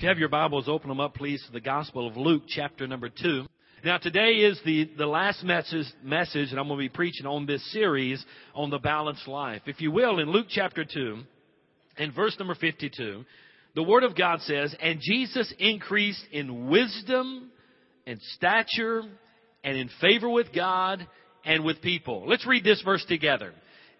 If you have your Bibles, open them up, please, to the Gospel of Luke, chapter number 2. Now, today is the, the last message, message, and I'm going to be preaching on this series on the balanced life. If you will, in Luke chapter 2, in verse number 52, the Word of God says, And Jesus increased in wisdom and stature and in favor with God and with people. Let's read this verse together.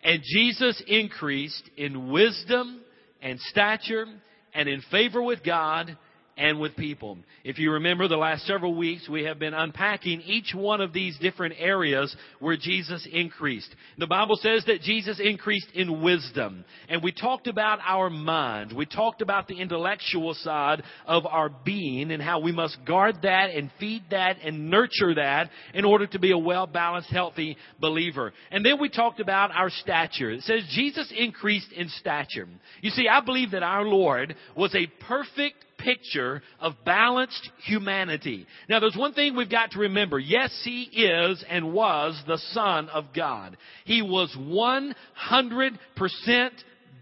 And Jesus increased in wisdom and stature and in favor with God and with people. If you remember the last several weeks, we have been unpacking each one of these different areas where Jesus increased. The Bible says that Jesus increased in wisdom. And we talked about our mind. We talked about the intellectual side of our being and how we must guard that and feed that and nurture that in order to be a well-balanced, healthy believer. And then we talked about our stature. It says Jesus increased in stature. You see, I believe that our Lord was a perfect picture of balanced humanity. Now there's one thing we've got to remember. Yes, He is and was the Son of God. He was 100%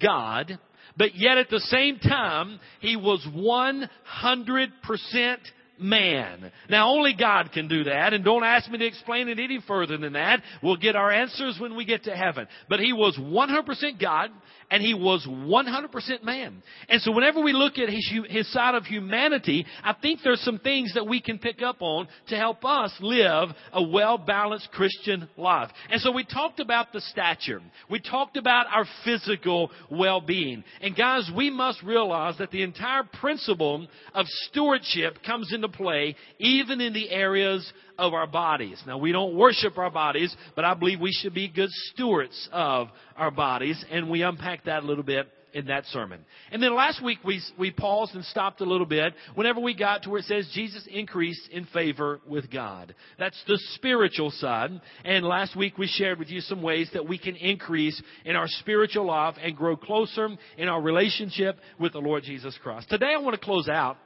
God, but yet at the same time, He was 100% man. Now only God can do that, and don't ask me to explain it any further than that. We'll get our answers when we get to heaven. But he was 100% God, and he was 100% man. And so whenever we look at his, his side of humanity, I think there's some things that we can pick up on to help us live a well-balanced Christian life. And so we talked about the stature. We talked about our physical well-being. And guys, we must realize that the entire principle of stewardship comes into play even in the areas of our bodies. Now, we don't worship our bodies, but I believe we should be good stewards of our bodies, and we unpack that a little bit in that sermon. And then last week we, we paused and stopped a little bit whenever we got to where it says Jesus increased in favor with God. That's the spiritual side. And last week we shared with you some ways that we can increase in our spiritual life and grow closer in our relationship with the Lord Jesus Christ. Today I want to close out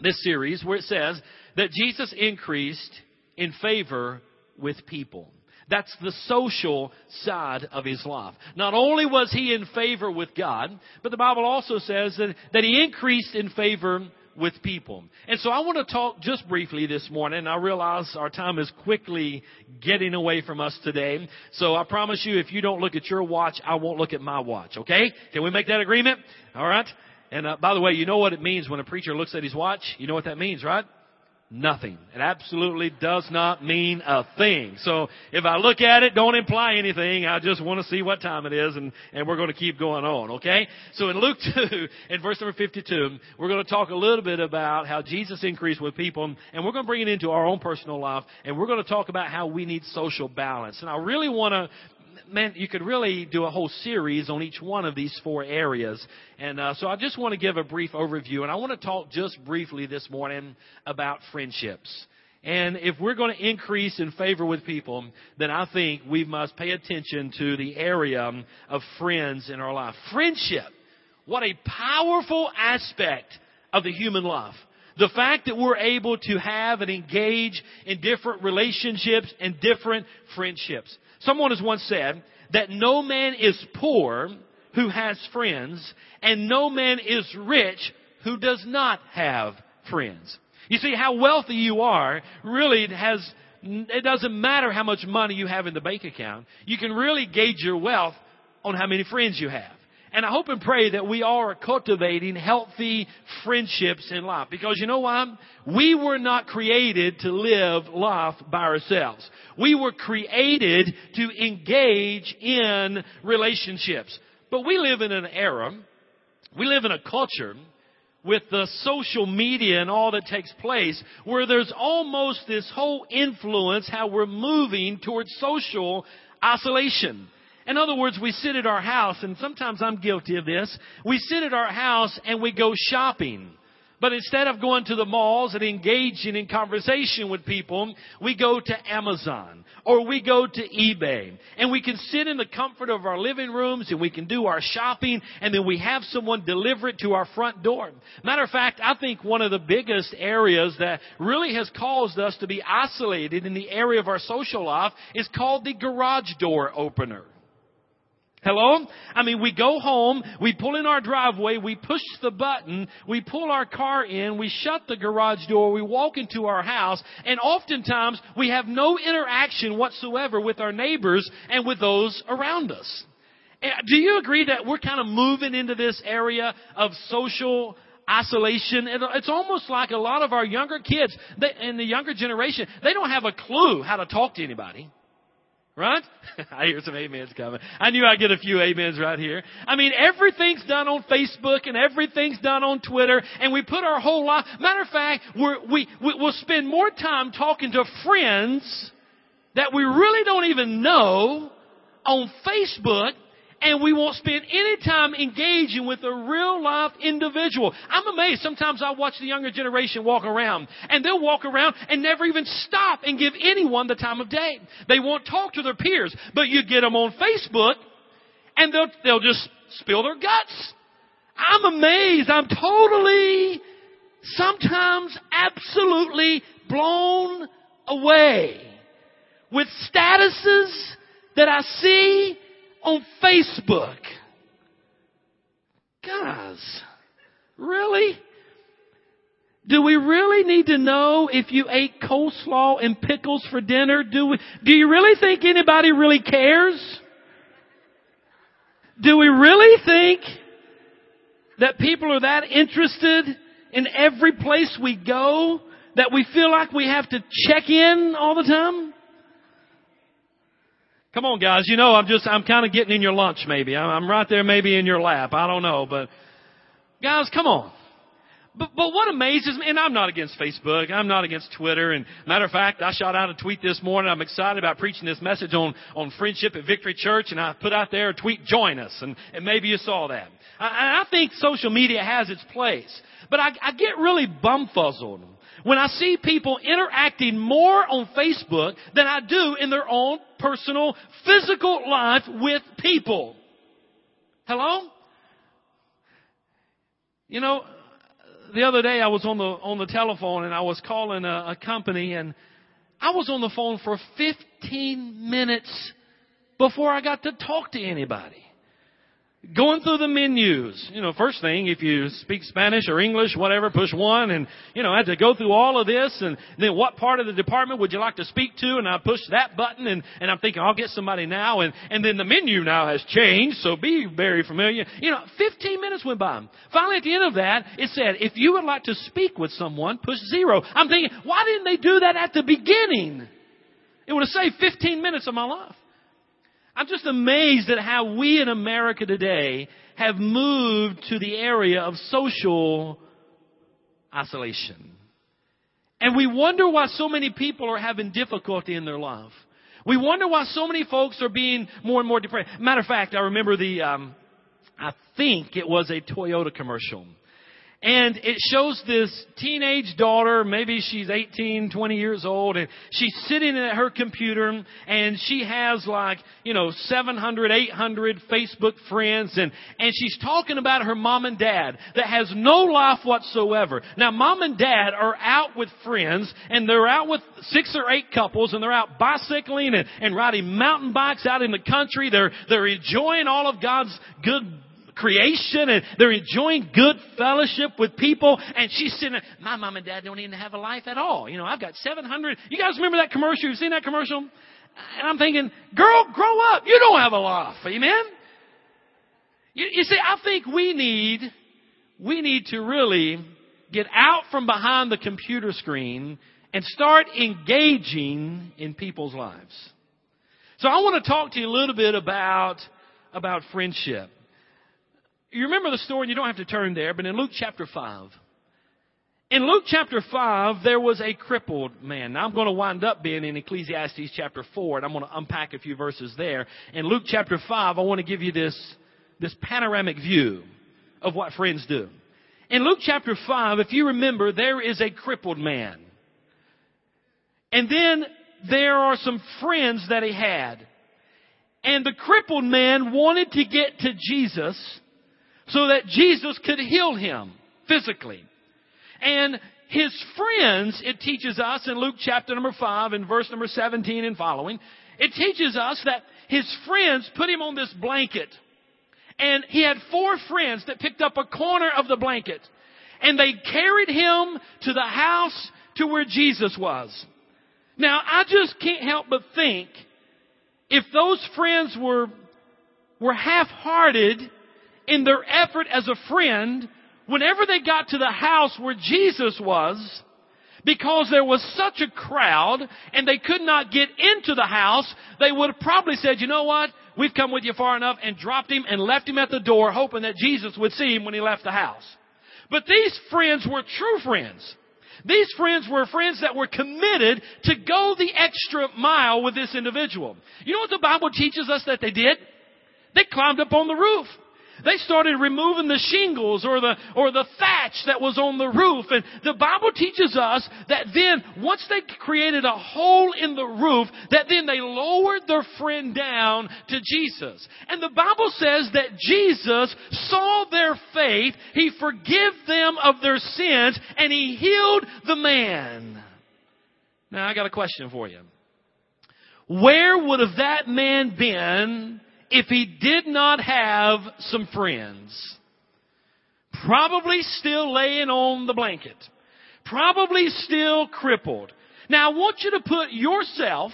this series where it says that Jesus increased in favor with people. That's the social side of his life. Not only was he in favor with God, but the Bible also says that, that he increased in favor with people. And so I want to talk just briefly this morning. I realize our time is quickly getting away from us today. So I promise you, if you don't look at your watch, I won't look at my watch. Okay? Can we make that agreement? All right? And uh, by the way, you know what it means when a preacher looks at his watch? You know what that means, right? Nothing. It absolutely does not mean a thing. So if I look at it, don't imply anything. I just want to see what time it is and, and we're going to keep going on, okay? So in Luke 2, in verse number 52, we're going to talk a little bit about how Jesus increased with people and we're going to bring it into our own personal life and we're going to talk about how we need social balance. And I really want to man, you could really do a whole series on each one of these four areas. And uh, so I just want to give a brief overview, and I want to talk just briefly this morning about friendships. And if we're going to increase in favor with people, then I think we must pay attention to the area of friends in our life. Friendship. What a powerful aspect of the human life. The fact that we're able to have and engage in different relationships and different friendships. Someone has once said that no man is poor who has friends, and no man is rich who does not have friends. You see, how wealthy you are really has, it doesn't matter how much money you have in the bank account. You can really gauge your wealth on how many friends you have. And I hope and pray that we are cultivating healthy friendships in life. Because you know why? We were not created to live life by ourselves. We were created to engage in relationships. But we live in an era, we live in a culture with the social media and all that takes place where there's almost this whole influence how we're moving towards social isolation. In other words, we sit at our house, and sometimes I'm guilty of this. We sit at our house and we go shopping. But instead of going to the malls and engaging in conversation with people, we go to Amazon or we go to eBay. And we can sit in the comfort of our living rooms and we can do our shopping and then we have someone deliver it to our front door. Matter of fact, I think one of the biggest areas that really has caused us to be isolated in the area of our social life is called the garage door opener. Hello? I mean, we go home, we pull in our driveway, we push the button, we pull our car in, we shut the garage door, we walk into our house, and oftentimes we have no interaction whatsoever with our neighbors and with those around us. Eh, do you agree that we're kind of moving into this area of social isolation. It's almost like a lot of our younger kids they, and the younger generation, they don't have a clue how to talk to anybody. Right? I hear some amens coming. I knew I'd get a few amens right here. I mean, everything's done on Facebook and everything's done on Twitter and we put our whole life, matter of fact, we're, we, we, we'll spend more time talking to friends that we really don't even know on Facebook and we won't spend any time engaging with a real life individual. I'm amazed. Sometimes I watch the younger generation walk around and they'll walk around and never even stop and give anyone the time of day. They won't talk to their peers, but you get them on Facebook and they'll, they'll just spill their guts. I'm amazed. I'm totally, sometimes absolutely blown away with statuses that I see on Facebook. Guys, really? Do we really need to know if you ate coleslaw and pickles for dinner? Do we, do you really think anybody really cares? Do we really think that people are that interested in every place we go that we feel like we have to check in all the time? Come on, guys. You know, I'm just, I'm kind of getting in your lunch maybe. I'm right there maybe in your lap. I don't know, but guys, come on. But, but what amazes me, and I'm not against Facebook, I'm not against Twitter, and matter of fact, I shot out a tweet this morning, I'm excited about preaching this message on, on friendship at Victory Church, and I put out there a tweet, join us, and, and maybe you saw that. I, I think social media has its place, but I, I get really bumfuzzled when I see people interacting more on Facebook than I do in their own personal, physical life with people. Hello? You know, the other day I was on the on the telephone and I was calling a, a company and I was on the phone for 15 minutes before I got to talk to anybody going through the menus. You know, first thing, if you speak Spanish or English, whatever, push one and, you know, I had to go through all of this and then what part of the department would you like to speak to? And I push that button and, and I'm thinking I'll get somebody now and, and then the menu now has changed, so be very familiar. You know, 15 minutes went by. Finally at the end of that, it said, if you would like to speak with someone, push zero. I'm thinking, why didn't they do that at the beginning? It would have saved 15 minutes of my life. I'm just amazed at how we in America today have moved to the area of social isolation. And we wonder why so many people are having difficulty in their life. We wonder why so many folks are being more and more depressed. Matter of fact, I remember the, um, I think it was a Toyota commercial. And it shows this teenage daughter, maybe she's 18, 20 years old, and she's sitting at her computer and she has like, you know, 700, 800 Facebook friends and, and she's talking about her mom and dad that has no life whatsoever. Now mom and dad are out with friends and they're out with six or eight couples and they're out bicycling and, and riding mountain bikes out in the country. They're, they're enjoying all of God's good creation and they're enjoying good fellowship with people and she's sitting there, my mom and dad don't even have a life at all. You know, I've got 700. You guys remember that commercial? You've seen that commercial? And I'm thinking, girl, grow up. You don't have a life. Amen? You, you see, I think we need, we need to really get out from behind the computer screen and start engaging in people's lives. So I want to talk to you a little bit about, about friendship. You remember the story, and you don't have to turn there, but in Luke chapter 5, In Luke chapter 5, there was a crippled man. Now I'm going to wind up being in Ecclesiastes chapter 4, and I'm going to unpack a few verses there. In Luke chapter 5, I want to give you this, this panoramic view of what friends do. In Luke chapter 5, if you remember, there is a crippled man. And then there are some friends that he had. And the crippled man wanted to get to Jesus so that Jesus could heal him physically. And his friends, it teaches us in Luke chapter number 5 and verse number 17 and following, it teaches us that his friends put him on this blanket. And he had four friends that picked up a corner of the blanket. And they carried him to the house to where Jesus was. Now, I just can't help but think if those friends were, were half-hearted in their effort as a friend whenever they got to the house where Jesus was, because there was such a crowd and they could not get into the house, they would have probably said, you know what? We've come with you far enough and dropped him and left him at the door hoping that Jesus would see him when he left the house. But these friends were true friends. These friends were friends that were committed to go the extra mile with this individual. You know what the Bible teaches us that they did? They climbed up on the roof. They started removing the shingles or the, or the thatch that was on the roof. And the Bible teaches us that then, once they created a hole in the roof, that then they lowered their friend down to Jesus. And the Bible says that Jesus saw their faith, He forgave them of their sins, and He healed the man. Now I got a question for you. Where would have that man been if he did not have some friends. Probably still laying on the blanket. Probably still crippled. Now I want you to put yourself,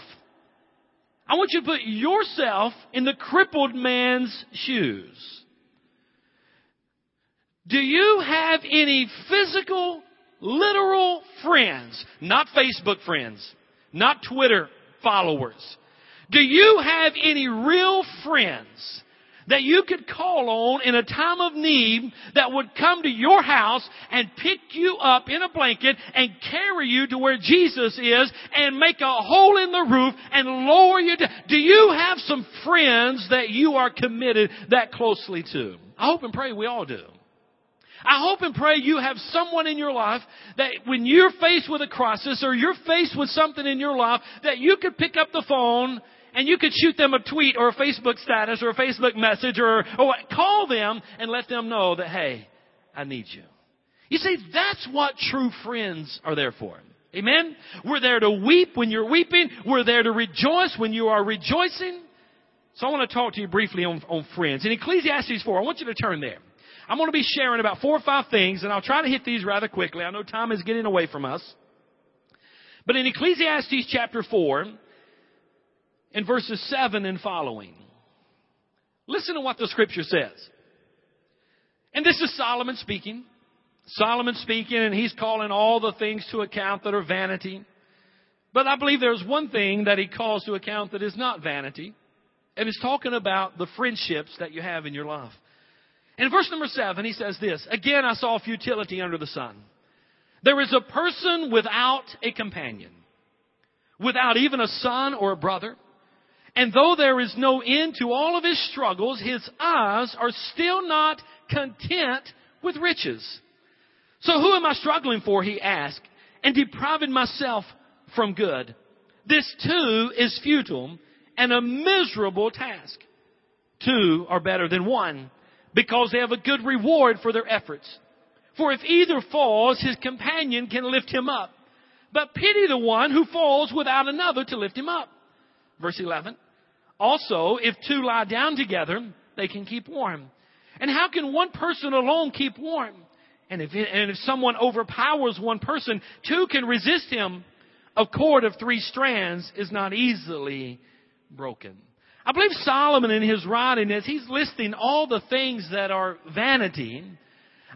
I want you to put yourself in the crippled man's shoes. Do you have any physical, literal friends? Not Facebook friends. Not Twitter followers. Do you have any real friends that you could call on in a time of need that would come to your house and pick you up in a blanket and carry you to where Jesus is and make a hole in the roof and lower you down? Do you have some friends that you are committed that closely to? I hope and pray we all do. I hope and pray you have someone in your life that when you're faced with a crisis or you're faced with something in your life that you could pick up the phone and you could shoot them a tweet or a Facebook status or a Facebook message or, or what. Call them and let them know that, hey, I need you. You see, that's what true friends are there for. Amen? We're there to weep when you're weeping. We're there to rejoice when you are rejoicing. So I want to talk to you briefly on, on friends. In Ecclesiastes 4, I want you to turn there. I'm going to be sharing about four or five things, and I'll try to hit these rather quickly. I know time is getting away from us. But in Ecclesiastes chapter 4, in verses 7 and following. Listen to what the scripture says. And this is Solomon speaking. Solomon speaking, and he's calling all the things to account that are vanity. But I believe there's one thing that he calls to account that is not vanity. And he's talking about the friendships that you have in your life. In verse number seven, he says this, Again I saw futility under the sun. There is a person without a companion, without even a son or a brother. And though there is no end to all of his struggles, his eyes are still not content with riches. So who am I struggling for? He asked, and depriving myself from good. This too is futile and a miserable task. Two are better than one because they have a good reward for their efforts. For if either falls, his companion can lift him up. But pity the one who falls without another to lift him up. Verse 11. Also, if two lie down together, they can keep warm. And how can one person alone keep warm? And if, and if someone overpowers one person, two can resist him. A cord of three strands is not easily broken. I believe Solomon in his writing, as he's listing all the things that are vanity,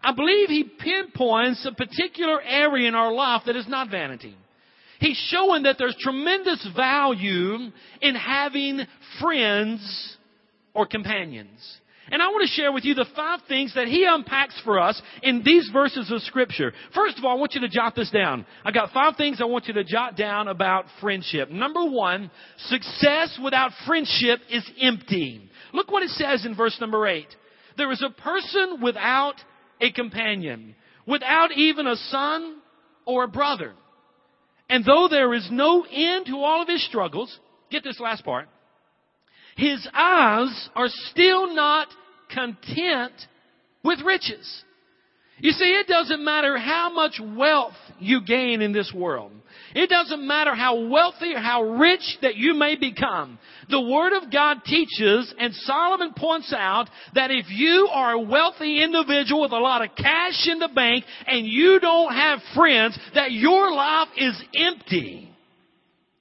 I believe he pinpoints a particular area in our life that is not vanity. He's showing that there's tremendous value in having friends or companions. And I want to share with you the five things that he unpacks for us in these verses of scripture. First of all, I want you to jot this down. I've got five things I want you to jot down about friendship. Number one, success without friendship is empty. Look what it says in verse number eight. There is a person without a companion, without even a son or a brother. And though there is no end to all of his struggles, get this last part, his eyes are still not content with riches. You see, it doesn't matter how much wealth you gain in this world. It doesn't matter how wealthy or how rich that you may become. The Word of God teaches, and Solomon points out, that if you are a wealthy individual with a lot of cash in the bank and you don't have friends, that your life is empty.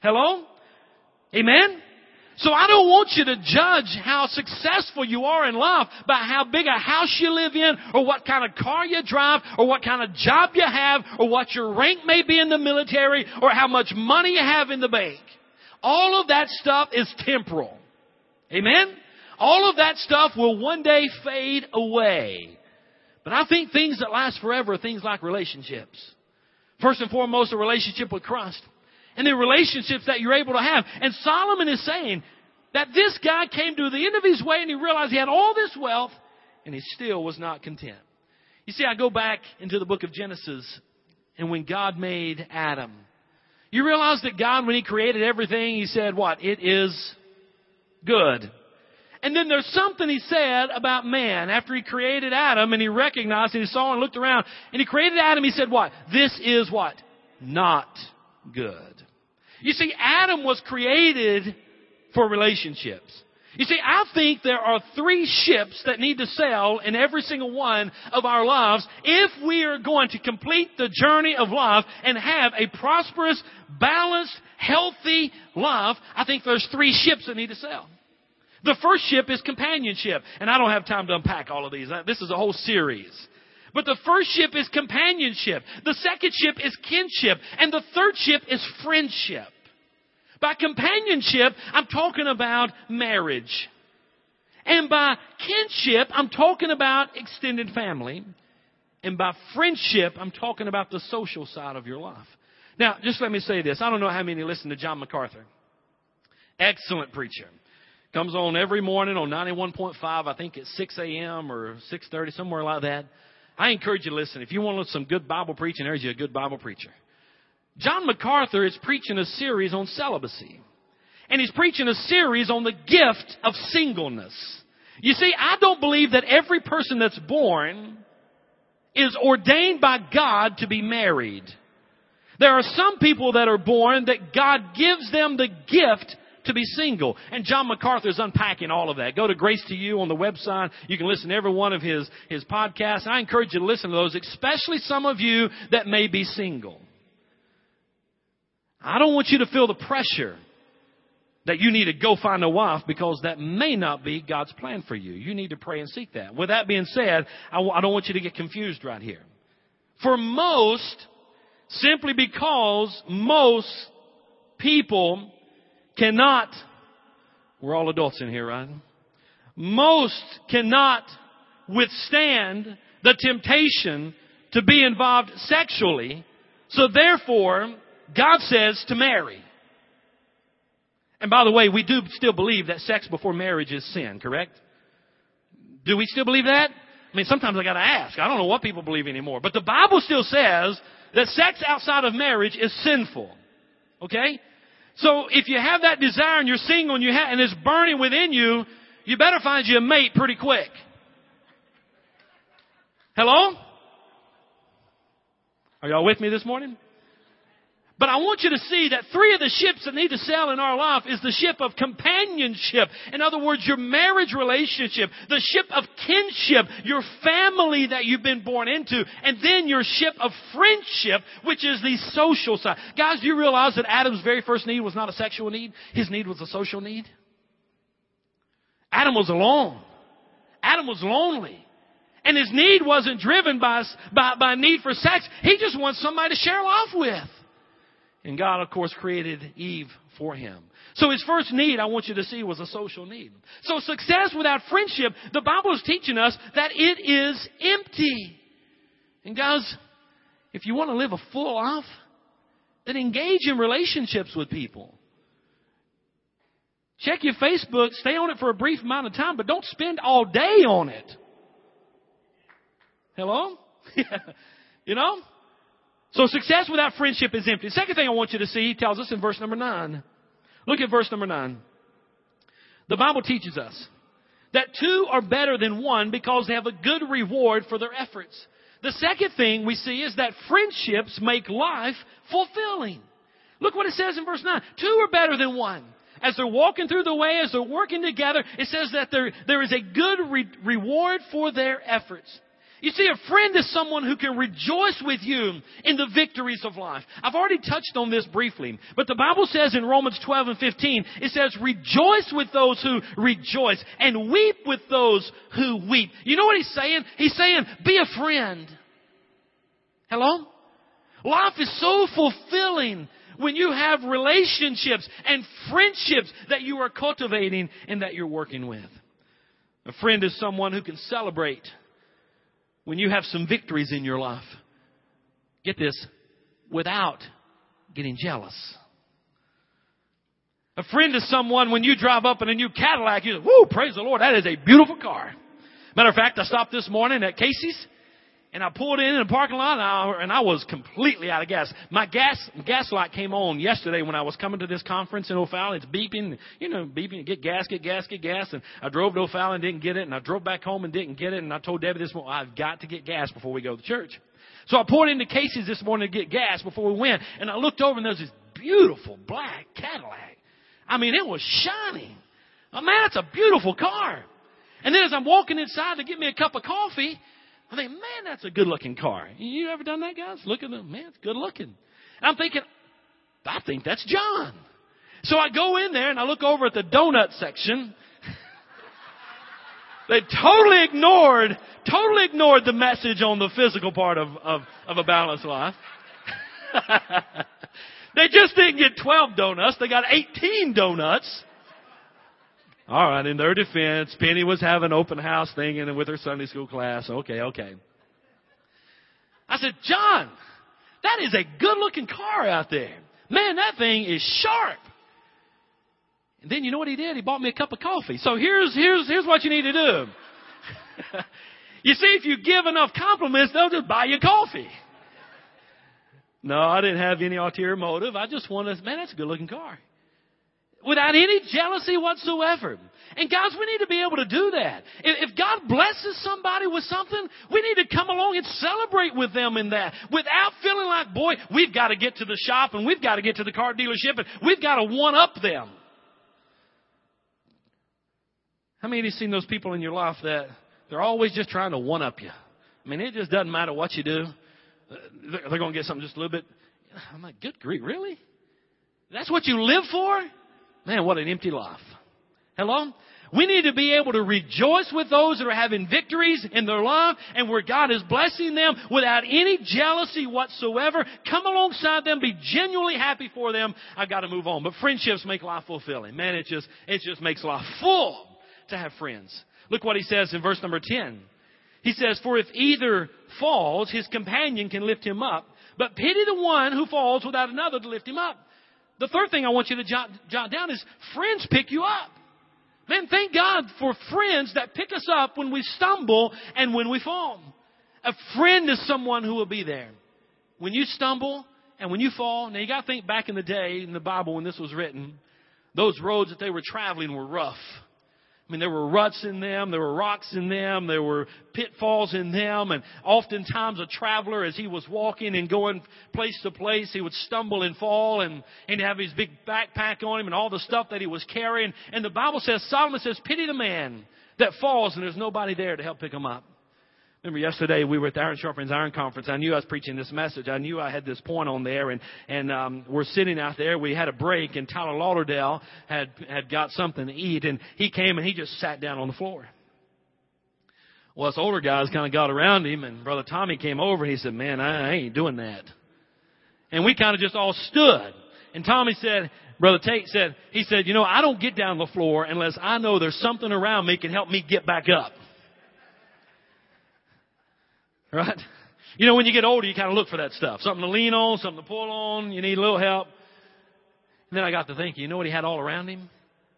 Hello? Amen? So I don't want you to judge how successful you are in life by how big a house you live in, or what kind of car you drive, or what kind of job you have, or what your rank may be in the military, or how much money you have in the bank. All of that stuff is temporal. Amen? All of that stuff will one day fade away. But I think things that last forever are things like relationships. First and foremost, a relationship with Christ and the relationships that you're able to have. And Solomon is saying that this guy came to the end of his way and he realized he had all this wealth and he still was not content. You see, I go back into the book of Genesis and when God made Adam, you realize that God, when he created everything, he said what? It is good. And then there's something he said about man after he created Adam and he recognized and he saw and looked around and he created Adam. He said what? This is what? Not good. You see, Adam was created for relationships. You see, I think there are three ships that need to sail in every single one of our lives if we are going to complete the journey of life and have a prosperous, balanced, healthy life. I think there's three ships that need to sail. The first ship is companionship, and I don't have time to unpack all of these. This is a whole series. But the first ship is companionship. The second ship is kinship. And the third ship is friendship. By companionship, I'm talking about marriage. And by kinship, I'm talking about extended family. And by friendship, I'm talking about the social side of your life. Now, just let me say this. I don't know how many listen to John MacArthur. Excellent preacher. Comes on every morning on 91.5, I think at 6 a.m. or 6.30, somewhere like that. I encourage you to listen. If you want some good Bible preaching, there's you a good Bible preacher. John MacArthur is preaching a series on celibacy. And he's preaching a series on the gift of singleness. You see, I don't believe that every person that's born is ordained by God to be married. There are some people that are born that God gives them the gift to be single. And John MacArthur is unpacking all of that. Go to Grace to You on the website. You can listen to every one of his, his podcasts. I encourage you to listen to those, especially some of you that may be single. I don't want you to feel the pressure that you need to go find a wife because that may not be God's plan for you. You need to pray and seek that. With that being said, I w- I don't want you to get confused right here. For most, simply because most people cannot, we're all adults in here, right? Most cannot withstand the temptation to be involved sexually. So therefore, God says to marry. And by the way, we do still believe that sex before marriage is sin, correct? Do we still believe that? I mean, sometimes I gotta ask. I don't know what people believe anymore. But the Bible still says that sex outside of marriage is sinful. Okay? So if you have that desire and you're single and you and it's burning within you, you better find you a mate pretty quick. Hello? Are y'all with me this morning? But I want you to see that three of the ships that need to sail in our life is the ship of companionship. In other words, your marriage relationship, the ship of kinship, your family that you've been born into, and then your ship of friendship, which is the social side. Guys, do you realize that Adam's very first need was not a sexual need? His need was a social need. Adam was alone. Adam was lonely. And his need wasn't driven by, by, by need for sex. He just wants somebody to share life with. And God, of course, created Eve for him. So his first need, I want you to see, was a social need. So success without friendship, the Bible is teaching us that it is empty. And guys, if you want to live a full life, then engage in relationships with people. Check your Facebook, stay on it for a brief amount of time, but don't spend all day on it. Hello? you know? So success without friendship is empty. Second thing I want you to see, he tells us in verse number nine. Look at verse number nine. The Bible teaches us that two are better than one because they have a good reward for their efforts. The second thing we see is that friendships make life fulfilling. Look what it says in verse 9. Two are better than one. As they're walking through the way, as they're working together, it says that there, there is a good re- reward for their efforts. You see, a friend is someone who can rejoice with you in the victories of life. I've already touched on this briefly, but the Bible says in Romans 12 and 15, it says, rejoice with those who rejoice and weep with those who weep. You know what he's saying? He's saying, be a friend. Hello? Life is so fulfilling when you have relationships and friendships that you are cultivating and that you're working with. A friend is someone who can celebrate when you have some victories in your life. Get this, without getting jealous. A friend is someone when you drive up in a new Cadillac, you say, whoo, praise the Lord, that is a beautiful car. Matter of fact, I stopped this morning at Casey's and I pulled in in the parking lot and I, was completely out of gas. My gas, gas light came on yesterday when I was coming to this conference in O'Fallon. It's beeping, you know, beeping, get gas, get gas, get gas. And I drove to O'Fallon and didn't get it. And I drove back home and didn't get it. And I told Debbie this morning, I've got to get gas before we go to church. So I pulled into Casey's this morning to get gas before we went. And I looked over and there's this beautiful black Cadillac. I mean, it was shining. Oh man, it's a beautiful car. And then as I'm walking inside to get me a cup of coffee, I think, man, that's a good looking car. You ever done that, guys? Look at them. Man, it's good looking. And I'm thinking, I think that's John. So I go in there and I look over at the donut section. they totally ignored, totally ignored the message on the physical part of, of, of a balanced life. they just didn't get 12 donuts. They got 18 donuts. All right, in their defense, Penny was having open house thing and with her Sunday school class. Okay, okay. I said, John, that is a good looking car out there. Man, that thing is sharp. And then you know what he did? He bought me a cup of coffee. So here's, here's, here's what you need to do. you see, if you give enough compliments, they'll just buy you coffee. No, I didn't have any ulterior motive. I just wanted, man, that's a good looking car without any jealousy whatsoever. And guys, we need to be able to do that. If God blesses somebody with something, we need to come along and celebrate with them in that without feeling like, boy, we've got to get to the shop and we've got to get to the car dealership and we've got to one up them. How many of you seen those people in your life that they're always just trying to one up you? I mean, it just doesn't matter what you do. Uh, they're going to get something just a little bit. I'm like, good grief, really? That's what you live for? Man, what an empty life. Hello? We need to be able to rejoice with those that are having victories in their life and where God is blessing them without any jealousy whatsoever. Come alongside them, be genuinely happy for them. I've got to move on. But friendships make life fulfilling. Man, it just, it just makes life full to have friends. Look what he says in verse number 10. He says, For if either falls, his companion can lift him up, but pity the one who falls without another to lift him up. The third thing I want you to jot, jot down is friends pick you up. Man, thank God for friends that pick us up when we stumble and when we fall. A friend is someone who will be there. When you stumble and when you fall, now you gotta think back in the day in the Bible when this was written, those roads that they were traveling were rough. I mean, there were ruts in them, there were rocks in them, there were pitfalls in them, and oftentimes a traveler, as he was walking and going place to place, he would stumble and fall, and, and have his big backpack on him and all the stuff that he was carrying. And the Bible says, Solomon says, pity the man that falls and there's nobody there to help pick him up. Remember yesterday we were at the Iron Sharpens Iron Conference. I knew I was preaching this message. I knew I had this point on there, and and um, we're sitting out there. We had a break, and Tyler Lauderdale had had got something to eat, and he came and he just sat down on the floor. Well, us older guys kind of got around him, and Brother Tommy came over. and He said, "Man, I, I ain't doing that." And we kind of just all stood. And Tommy said, Brother Tate said, he said, you know, I don't get down on the floor unless I know there's something around me can help me get back up. Right? You know, when you get older, you kind of look for that stuff. Something to lean on, something to pull on, you need a little help. And then I got to thinking, you know what he had all around him?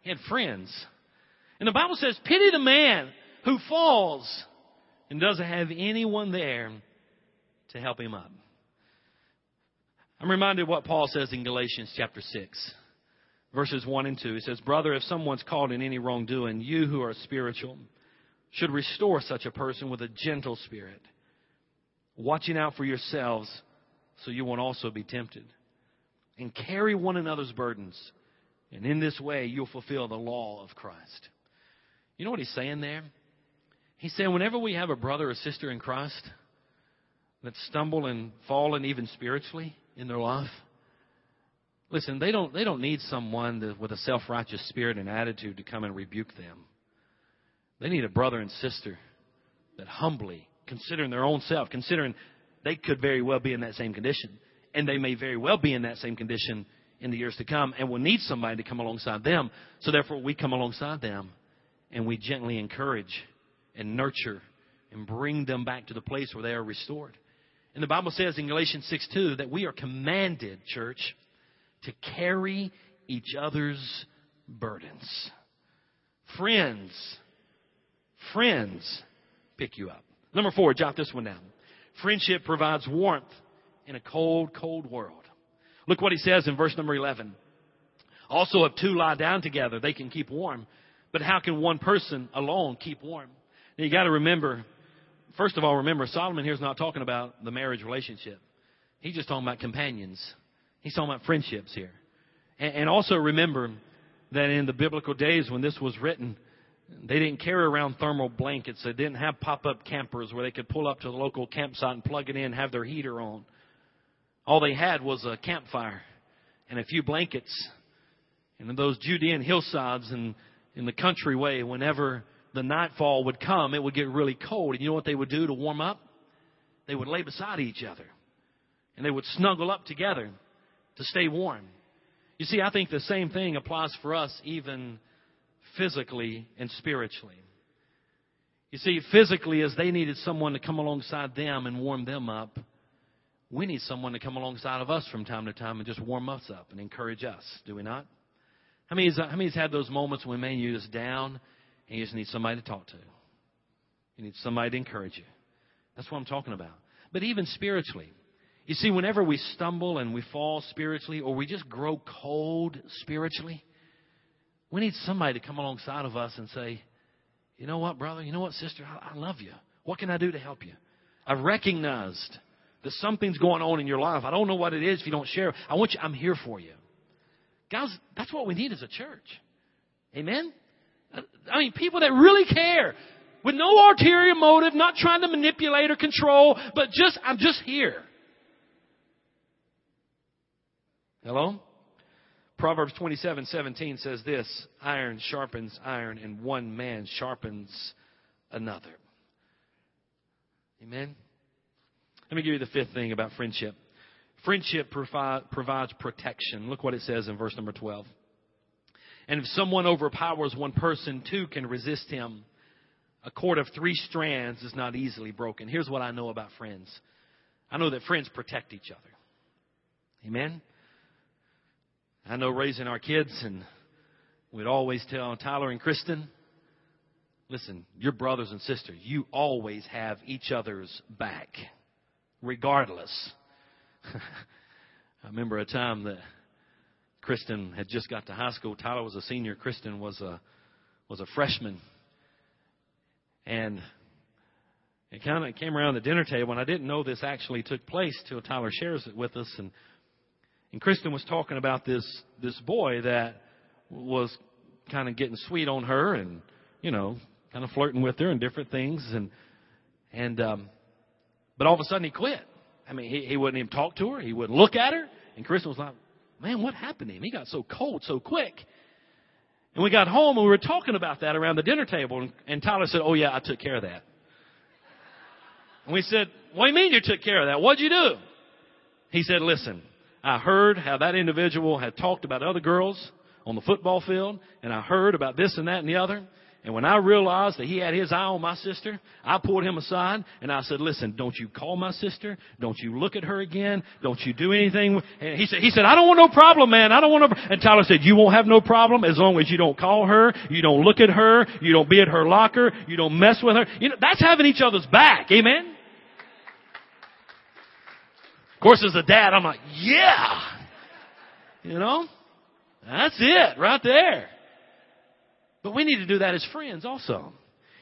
He had friends. And the Bible says, pity the man who falls and doesn't have anyone there to help him up. I'm reminded of what Paul says in Galatians chapter 6, verses 1 and 2. He says, Brother, if someone's caught in any wrongdoing, you who are spiritual should restore such a person with a gentle spirit, watching out for yourselves so you won't also be tempted. And carry one another's burdens. And in this way, you'll fulfill the law of Christ. You know what he's saying there? He's saying whenever we have a brother or sister in Christ that stumble and fall, and even spiritually in their life, listen, they don't, they don't need someone that, with a self righteous spirit and attitude to come and rebuke them. They need a brother and sister that humbly, considering their own self, considering they could very well be in that same condition, and they may very well be in that same condition in the years to come, and will need somebody to come alongside them. So therefore, we come alongside them and we gently encourage and nurture and bring them back to the place where they are restored. And the Bible says in Galatians 6 2 that we are commanded, church, to carry each other's burdens. Friends, friends pick you up. Number four, jot this one down. Friendship provides warmth in a cold, cold world. Look what he says in verse number 11. Also, if two lie down together, they can keep warm. But how can one person alone keep warm? Now you got to remember, first of all, remember Solomon here is not talking about the marriage relationship. He's just talking about companions. He's talking about friendships here. And, and also remember that in the biblical days when this was written, they didn't carry around thermal blankets. They didn't have pop-up campers where they could pull up to the local campsite and plug it in, have their heater on. All they had was a campfire and a few blankets. And in those Judean hillsides and in the country way, whenever the nightfall would come, it would get really cold. And you know what they would do to warm up? They would lay beside each other. And they would snuggle up together to stay warm. You see, I think the same thing applies for us even physically and spiritually. You see, physically, as they needed someone to come alongside them and warm them up, we need someone to come alongside of us from time to time and just warm us up and encourage us, do we not? How many, how many has had those moments when, man, you're just down and you just need somebody to talk to? You need somebody to encourage you. That's what I'm talking about. But even spiritually, you see, whenever we stumble and we fall spiritually or we just grow cold spiritually, we need somebody to come alongside of us and say, you know what, brother? You know what, sister? I, I love you. What can I do to help you? I've recognized that something's going on in your life. I don't know what it is if you don't share. I want you, I'm here for you. Guys, that's what we need as a church. Amen? I mean, people that really care with no ulterior motive, not trying to manipulate or control, but just, I'm just here. Hello? Proverbs 27, 17 says this, iron sharpens iron and one man sharpens another. Amen? Let me give you the fifth thing about friendship. Friendship provide, provides protection. Look what it says in verse number 12. And if someone overpowers one person, two can resist him. A cord of three strands is not easily broken. Here's what I know about friends I know that friends protect each other. Amen? I know raising our kids, and we'd always tell Tyler and Kristen, listen, your brothers and sisters, you always have each other's back, regardless. I remember a time that Kristen had just got to high school. Tyler was a senior. Kristen was a was a freshman, and it kind of came around the dinner table, and I didn't know this actually took place till Tyler shares it with us. And and Kristen was talking about this this boy that was kind of getting sweet on her, and you know, kind of flirting with her and different things, and and um, but all of a sudden he quit. I mean, he, he wouldn't even talk to her. He wouldn't look at her. And Kristen was like, man, what happened to him? He got so cold so quick. And we got home and we were talking about that around the dinner table. And, and Tyler said, oh, yeah, I took care of that. And we said, what do you mean you took care of that? What'd you do? He said, listen, I heard how that individual had talked about other girls on the football field, and I heard about this and that and the other. And when I realized that he had his eye on my sister, I pulled him aside and I said, listen, don't you call my sister. Don't you look at her again. Don't you do anything. And he said, he said, I don't want no problem, man. I don't want no, and Tyler said, you won't have no problem as long as you don't call her, you don't look at her, you don't be at her locker, you don't mess with her. You know, that's having each other's back. Amen? Course, as a dad, I'm like, yeah. You know? That's it right there. But we need to do that as friends also.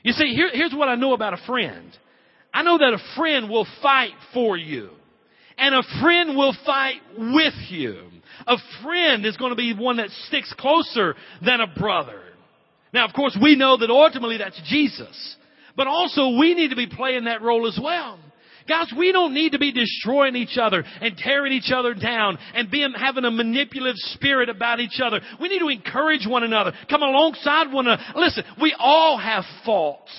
You see, here, here's what I know about a friend. I know that a friend will fight for you. And a friend will fight with you. A friend is going to be one that sticks closer than a brother. Now, of course, we know that ultimately that's Jesus. But also we need to be playing that role as well. Guys, we don't need to be destroying each other and tearing each other down and being, having a manipulative spirit about each other. We need to encourage one another, come alongside one another. Listen, we all have faults.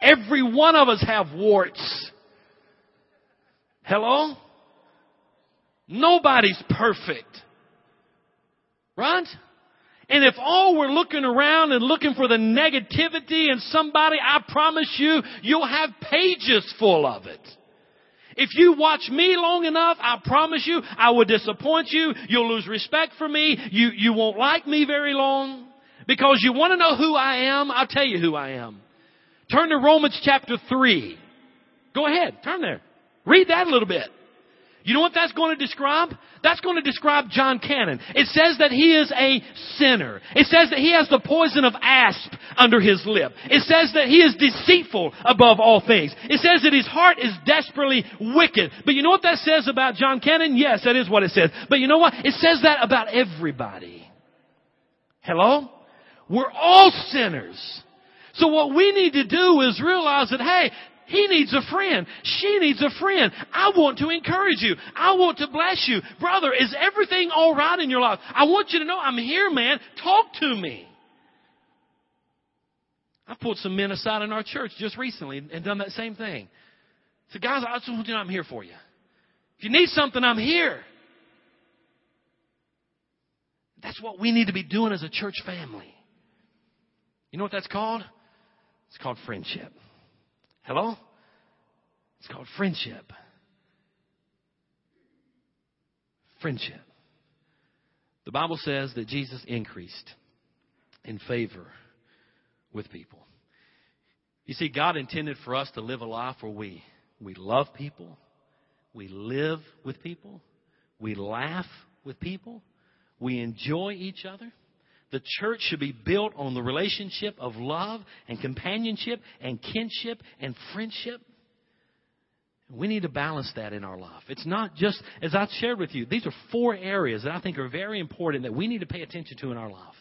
Every one of us have warts. Hello? Nobody's perfect. Right? And if all we're looking around and looking for the negativity in somebody, I promise you, you'll have pages full of it. If you watch me long enough, I promise you, I will disappoint you. You'll lose respect for me. You, you won't like me very long. Because you want to know who I am, I'll tell you who I am. Turn to Romans chapter 3. Go ahead, turn there. Read that a little bit. You know what that's going to describe? That's going to describe Jon Cannon. It says that he is a sinner. It says that he has the poison of asp under his lip. It says that he is deceitful above all things. It says that his heart is desperately wicked. But you know what that says about Jon Cannon? Yes, that is what it says. But you know what? It says that about everybody. Hello? We're all sinners. So what we need to do is realize that, hey, he needs a friend. She needs a friend. I want to encourage you. I want to bless you. Brother, is everything all right in your life? I want you to know I'm here, man. Talk to me. I pulled some men aside in our church just recently and done that same thing. So guys, I just want you to know I'm here for you. If you need something, I'm here. That's what we need to be doing as a church family. You know what that's called? It's called friendship. Hello? It's called friendship. Friendship. The Bible says that Jesus increased in favor with people. You see, God intended for us to live a life where we, we love people, we live with people, we laugh with people, we enjoy each other. The church should be built on the relationship of love and companionship and kinship and friendship. We need to balance that in our life. It's not just, as I shared with you, these are four areas that I think are very important that we need to pay attention to in our life.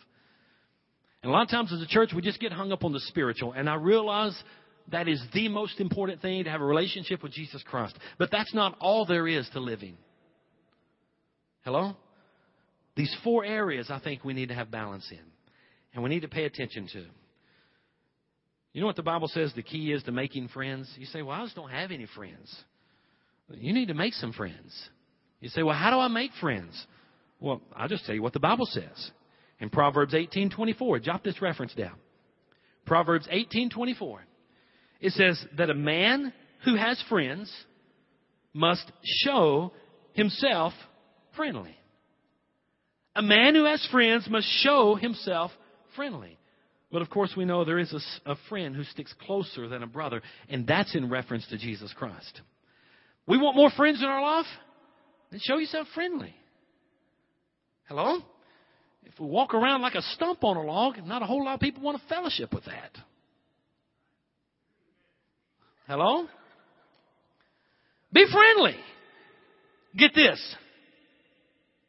And a lot of times as a church, we just get hung up on the spiritual. And I realize that is the most important thing to have a relationship with Jesus Christ. But that's not all there is to living. Hello? These four areas I think we need to have balance in. And we need to pay attention to. You know what the Bible says the key is to making friends? You say, well, I just don't have any friends. You need to make some friends. You say, well, how do I make friends? Well, I'll just tell you what the Bible says. In Proverbs 18:24, jot this reference down. Proverbs 18:24. It says that a man who has friends must show himself friendly. A man who has friends must show himself friendly. But of course, we know there is a, a, friend who sticks closer than a brother, and that's in reference to Jesus Christ. We want more friends in our life? Then show yourself friendly. Hello? If we walk around like a stump on a log, not a whole lot of people want to fellowship with that. Hello? Be friendly. Get this.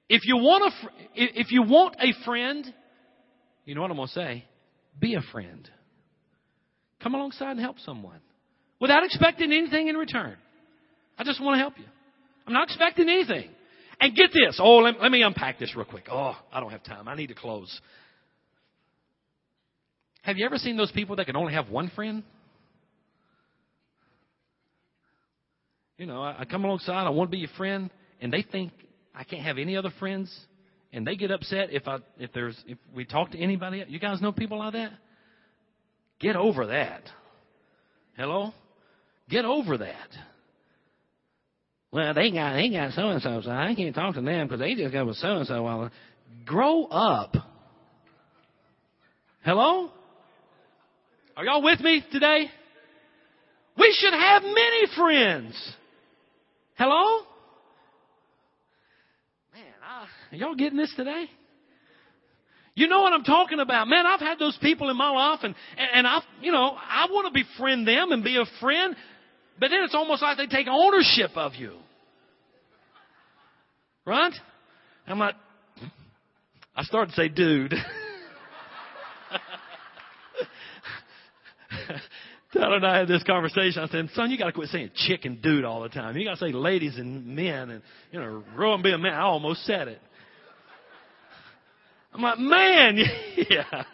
If you want a, if you want a friend, you know what I'm going to say? Be a friend. Come alongside and help someone without expecting anything in return. I just want to help you. I'm not expecting anything. And get this. Oh, let, let me unpack this real quick. Oh, I don't have time. I need to close. Have you ever seen those people that can only have one friend? You know, I, I come alongside, I want to be your friend, and they think I can't have any other friends, and they get upset if I if there's if we talk to anybody. You guys know people like that. Get over that. Hello, get over that. Well, they got they got so and so, so I can't talk to them because they just got with so and so. Well, grow up. Hello? Are y'all with me today? We should have many friends. Hello? Are y'all getting this today? You know what I'm talking about. Man, I've had those people in my life and, and, and I, you know, I want to befriend them and be a friend, but then it's almost like they take ownership of you. Right? I'm like, I started to say dude. Tyler and I had this conversation. I said, son, you got to quit saying chick and dude all the time. You got to say ladies and men and, you know, grow and be a man. I almost said it. I'm like, man, yeah.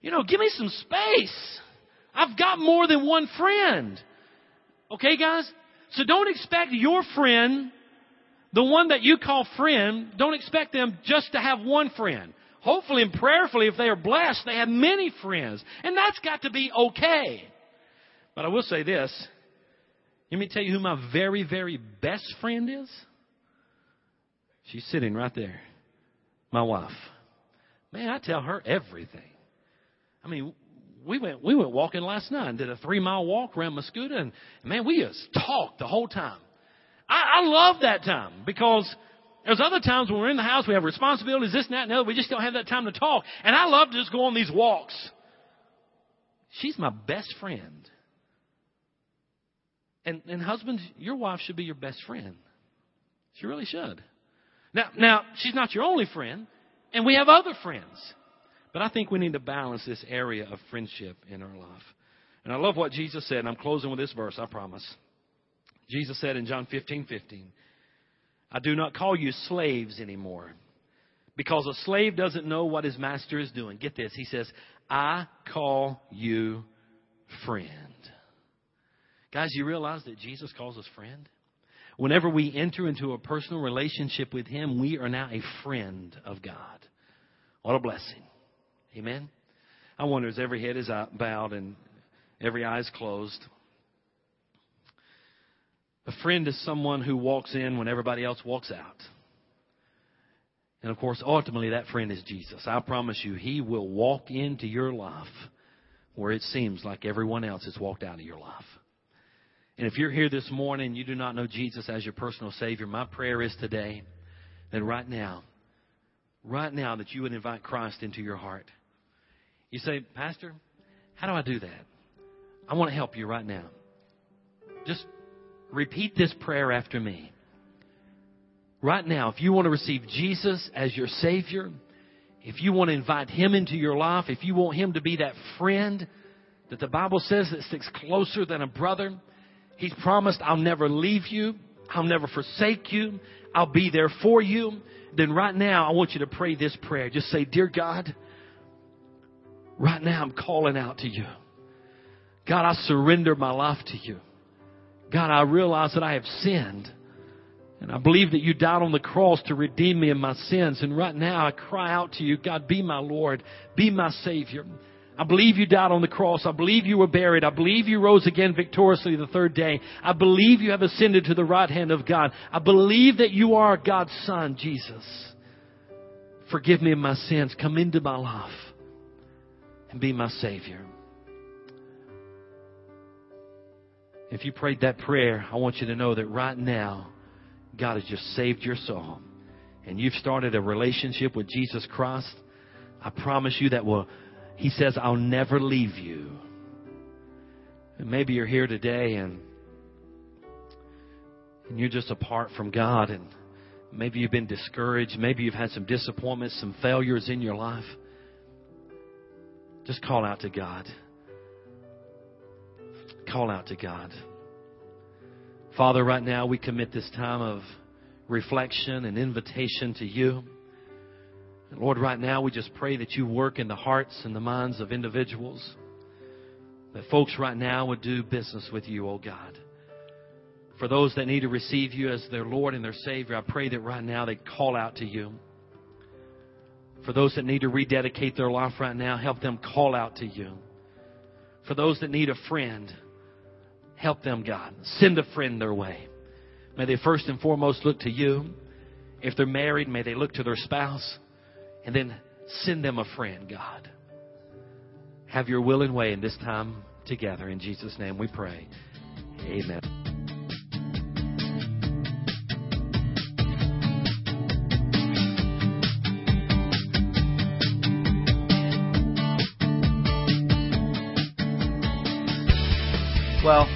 You know, give me some space. I've got more than one friend. Okay, guys? So don't expect your friend, the one that you call friend, don't expect them just to have one friend. Hopefully and prayerfully, if they are blessed, they have many friends. And that's got to be okay. But I will say this. Let me tell you who my very, very best friend is. She's sitting right there. My wife. Man, I tell her everything. I mean, we went we went walking last night and did a three mile walk around Mascoutah and man, we just talked the whole time. I, I love that time because there's other times when we're in the house, we have responsibilities, this and that and the other. We just don't have that time to talk. And I love to just go on these walks. She's my best friend. And, and husbands, your wife should be your best friend. She really should. Now, now, she's not your only friend, and we have other friends. But I think we need to balance this area of friendship in our life. And I love what Jesus said, and I'm closing with this verse, I promise. Jesus said in John 15, 15, I do not call you slaves anymore. Because a slave doesn't know what his master is doing. Get this. He says, I call you friend. Guys, you realize that Jesus calls us friend? Whenever we enter into a personal relationship with Him, we are now a friend of God. What a blessing. Amen? I wonder as every head is bowed and every eye is closed, a friend is someone who walks in when everybody else walks out. And of course, ultimately, that friend is Jesus. I promise you, He will walk into your life where it seems like everyone else has walked out of your life. And if you're here this morning and you do not know Jesus as your personal Savior, my prayer is today that right now, right now, that you would invite Christ into your heart. You say, Pastor, how do I do that? I want to help you right now. Just repeat this prayer after me. Right now, if you want to receive Jesus as your Savior, if you want to invite Him into your life, if you want Him to be that friend that the Bible says that sticks closer than a brother, He's promised, I'll never leave you. I'll never forsake you. I'll be there for you. Then right now, I want you to pray this prayer. Just say, Dear God, right now I'm calling out to you. God, I surrender my life to you. God, I realize that I have sinned. And I believe that you died on the cross to redeem me of my sins. And right now I cry out to you, God, be my Lord, be my Savior. I believe you died on the cross. I believe you were buried. I believe you rose again victoriously the third day. I believe you have ascended to the right hand of God. I believe that you are God's Son, Jesus. Forgive me of my sins. Come into my life and be my Savior. If you prayed that prayer, I want you to know that right now, God has just saved your soul. And you've started a relationship with Jesus Christ. I promise you that will, He says, I'll never leave you. And maybe you're here today and, and you're just apart from God and maybe you've been discouraged. Maybe you've had some disappointments, some failures in your life. Just call out to God. Call out to God. Father, right now we commit this time of reflection and invitation to you. And Lord, right now we just pray that you work in the hearts and the minds of individuals. That folks right now would do business with you, oh God. For those that need to receive you as their Lord and their Savior, I pray that right now they call out to you. For those that need to rededicate their life right now, help them call out to you. For those that need a friend, help them, God. Send a friend their way. May they first and foremost look to you. If they're married, may they look to their spouse. And then send them a friend, God. Have your will and way in this time together. In Jesus' name we pray. Amen.